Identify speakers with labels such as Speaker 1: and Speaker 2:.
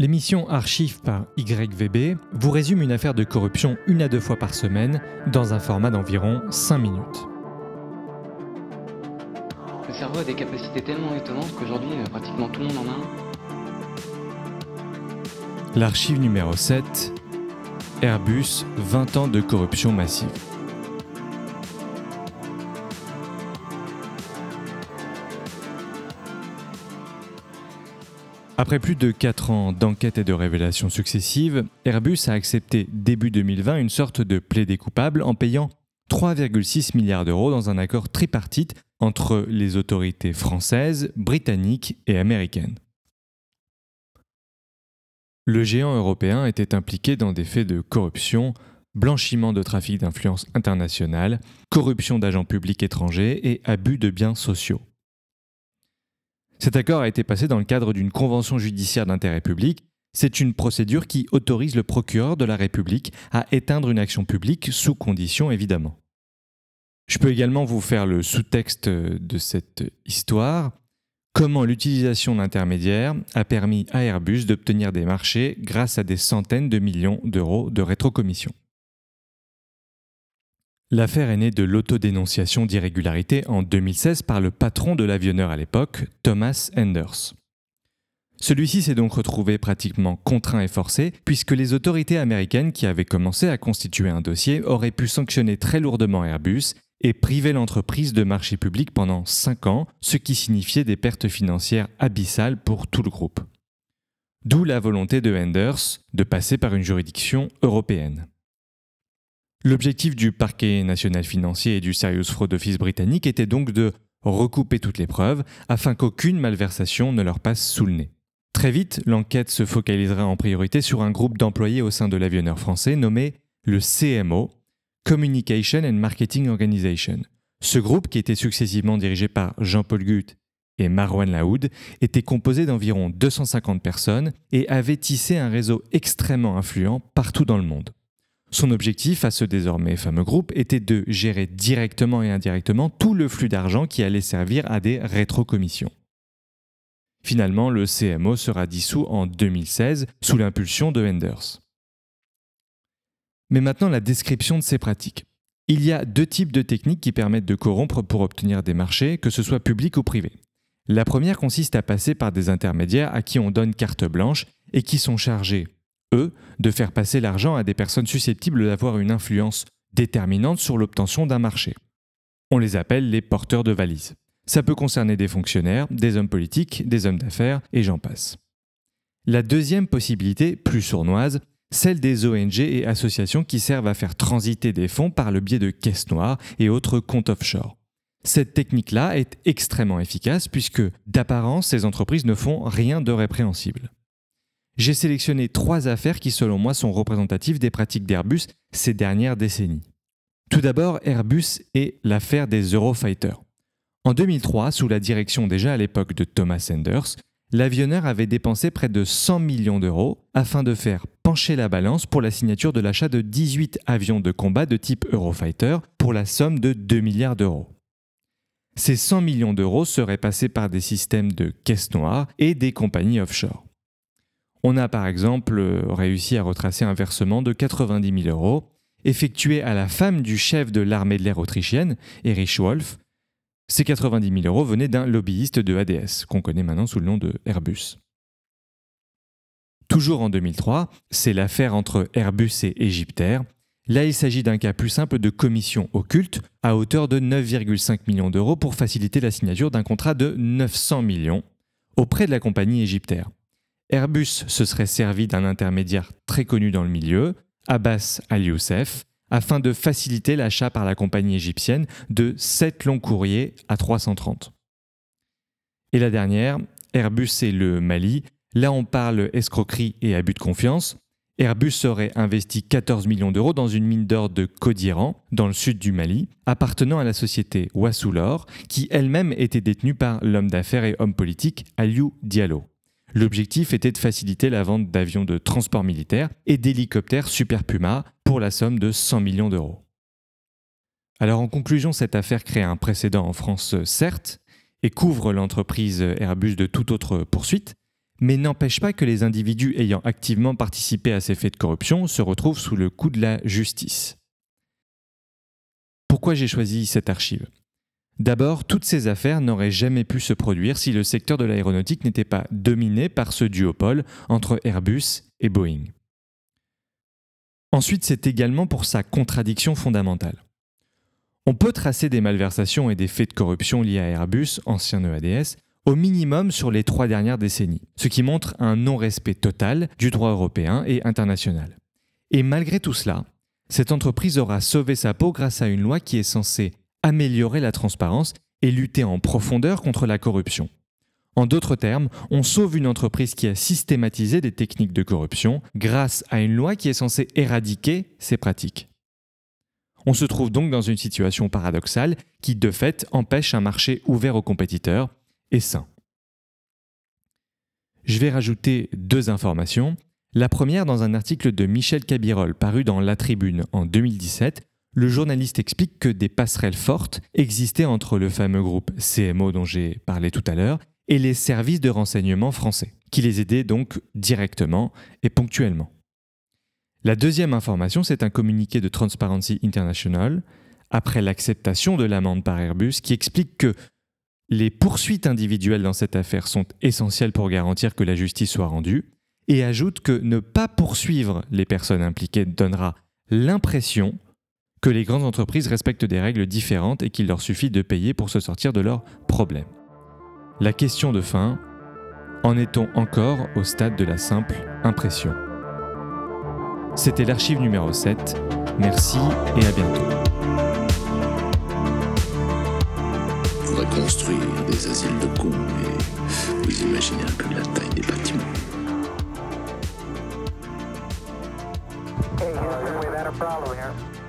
Speaker 1: L'émission Archive par YVB vous résume une affaire de corruption une à deux fois par semaine dans un format d'environ 5 minutes.
Speaker 2: Le cerveau a des capacités tellement étonnantes qu'aujourd'hui, euh, pratiquement tout le monde en a un.
Speaker 1: L'archive numéro 7, Airbus, 20 ans de corruption massive. Après plus de 4 ans d'enquête et de révélations successives, Airbus a accepté début 2020 une sorte de plaidé coupable en payant 3,6 milliards d'euros dans un accord tripartite entre les autorités françaises, britanniques et américaines. Le géant européen était impliqué dans des faits de corruption, blanchiment de trafic d'influence internationale, corruption d'agents publics étrangers et abus de biens sociaux. Cet accord a été passé dans le cadre d'une convention judiciaire d'intérêt public. C'est une procédure qui autorise le procureur de la République à éteindre une action publique sous condition évidemment. Je peux également vous faire le sous-texte de cette histoire. Comment l'utilisation d'intermédiaires a permis à Airbus d'obtenir des marchés grâce à des centaines de millions d'euros de rétrocommission. L'affaire est née de l'autodénonciation d'irrégularité en 2016 par le patron de l'avionneur à l'époque, Thomas Enders. Celui-ci s'est donc retrouvé pratiquement contraint et forcé, puisque les autorités américaines qui avaient commencé à constituer un dossier auraient pu sanctionner très lourdement Airbus et priver l'entreprise de marché public pendant 5 ans, ce qui signifiait des pertes financières abyssales pour tout le groupe. D'où la volonté de Enders de passer par une juridiction européenne. L'objectif du parquet national financier et du Serious Fraud Office britannique était donc de recouper toutes les preuves afin qu'aucune malversation ne leur passe sous le nez. Très vite, l'enquête se focalisera en priorité sur un groupe d'employés au sein de l'avionneur français nommé le CMO, Communication and Marketing Organization. Ce groupe, qui était successivement dirigé par Jean-Paul Gutt et Marwan Laoud, était composé d'environ 250 personnes et avait tissé un réseau extrêmement influent partout dans le monde. Son objectif à ce désormais fameux groupe était de gérer directement et indirectement tout le flux d'argent qui allait servir à des rétrocommissions. Finalement, le CMO sera dissous en 2016 sous l'impulsion de Enders. Mais maintenant, la description de ces pratiques. Il y a deux types de techniques qui permettent de corrompre pour obtenir des marchés, que ce soit public ou privé. La première consiste à passer par des intermédiaires à qui on donne carte blanche et qui sont chargés eux, de faire passer l'argent à des personnes susceptibles d'avoir une influence déterminante sur l'obtention d'un marché. On les appelle les porteurs de valises. Ça peut concerner des fonctionnaires, des hommes politiques, des hommes d'affaires, et j'en passe. La deuxième possibilité, plus sournoise, celle des ONG et associations qui servent à faire transiter des fonds par le biais de caisses noires et autres comptes offshore. Cette technique-là est extrêmement efficace puisque, d'apparence, ces entreprises ne font rien de répréhensible j'ai sélectionné trois affaires qui, selon moi, sont représentatives des pratiques d'Airbus ces dernières décennies. Tout d'abord, Airbus est l'affaire des Eurofighters. En 2003, sous la direction déjà à l'époque de Thomas Sanders, l'avionneur avait dépensé près de 100 millions d'euros afin de faire pencher la balance pour la signature de l'achat de 18 avions de combat de type Eurofighter pour la somme de 2 milliards d'euros. Ces 100 millions d'euros seraient passés par des systèmes de caisses noires et des compagnies offshore. On a par exemple euh, réussi à retracer un versement de 90 000 euros effectué à la femme du chef de l'armée de l'air autrichienne, Erich Wolf. Ces 90 000 euros venaient d'un lobbyiste de ADS, qu'on connaît maintenant sous le nom de Airbus. Toujours en 2003, c'est l'affaire entre Airbus et Égyptaire. Là, il s'agit d'un cas plus simple de commission occulte à hauteur de 9,5 millions d'euros pour faciliter la signature d'un contrat de 900 millions auprès de la compagnie égyptaire. Airbus se serait servi d'un intermédiaire très connu dans le milieu, Abbas Al-Youssef, afin de faciliter l'achat par la compagnie égyptienne de 7 longs courriers à 330. Et la dernière, Airbus et le Mali, là on parle escroquerie et abus de confiance. Airbus aurait investi 14 millions d'euros dans une mine d'or de Kodiran, dans le sud du Mali, appartenant à la société Wassoulor, qui elle-même était détenue par l'homme d'affaires et homme politique Aliou Diallo. L'objectif était de faciliter la vente d'avions de transport militaire et d'hélicoptères Super Puma pour la somme de 100 millions d'euros. Alors en conclusion, cette affaire crée un précédent en France, certes, et couvre l'entreprise Airbus de toute autre poursuite, mais n'empêche pas que les individus ayant activement participé à ces faits de corruption se retrouvent sous le coup de la justice. Pourquoi j'ai choisi cette archive? D'abord, toutes ces affaires n'auraient jamais pu se produire si le secteur de l'aéronautique n'était pas dominé par ce duopole entre Airbus et Boeing. Ensuite, c'est également pour sa contradiction fondamentale. On peut tracer des malversations et des faits de corruption liés à Airbus, ancien EADS, au minimum sur les trois dernières décennies, ce qui montre un non-respect total du droit européen et international. Et malgré tout cela, cette entreprise aura sauvé sa peau grâce à une loi qui est censée améliorer la transparence et lutter en profondeur contre la corruption. En d'autres termes, on sauve une entreprise qui a systématisé des techniques de corruption grâce à une loi qui est censée éradiquer ces pratiques. On se trouve donc dans une situation paradoxale qui, de fait, empêche un marché ouvert aux compétiteurs et sain. Je vais rajouter deux informations. La première, dans un article de Michel Cabirol paru dans La Tribune en 2017, le journaliste explique que des passerelles fortes existaient entre le fameux groupe CMO dont j'ai parlé tout à l'heure et les services de renseignement français, qui les aidaient donc directement et ponctuellement. La deuxième information, c'est un communiqué de Transparency International, après l'acceptation de l'amende par Airbus, qui explique que les poursuites individuelles dans cette affaire sont essentielles pour garantir que la justice soit rendue, et ajoute que ne pas poursuivre les personnes impliquées donnera l'impression que les grandes entreprises respectent des règles différentes et qu'il leur suffit de payer pour se sortir de leurs problèmes. La question de fin, en est-on encore au stade de la simple impression? C'était l'archive numéro 7. Merci et à bientôt.
Speaker 3: Il faudrait construire des asiles de cons et vous imaginez un peu la taille des bâtiments.
Speaker 4: Hey, Houston, we've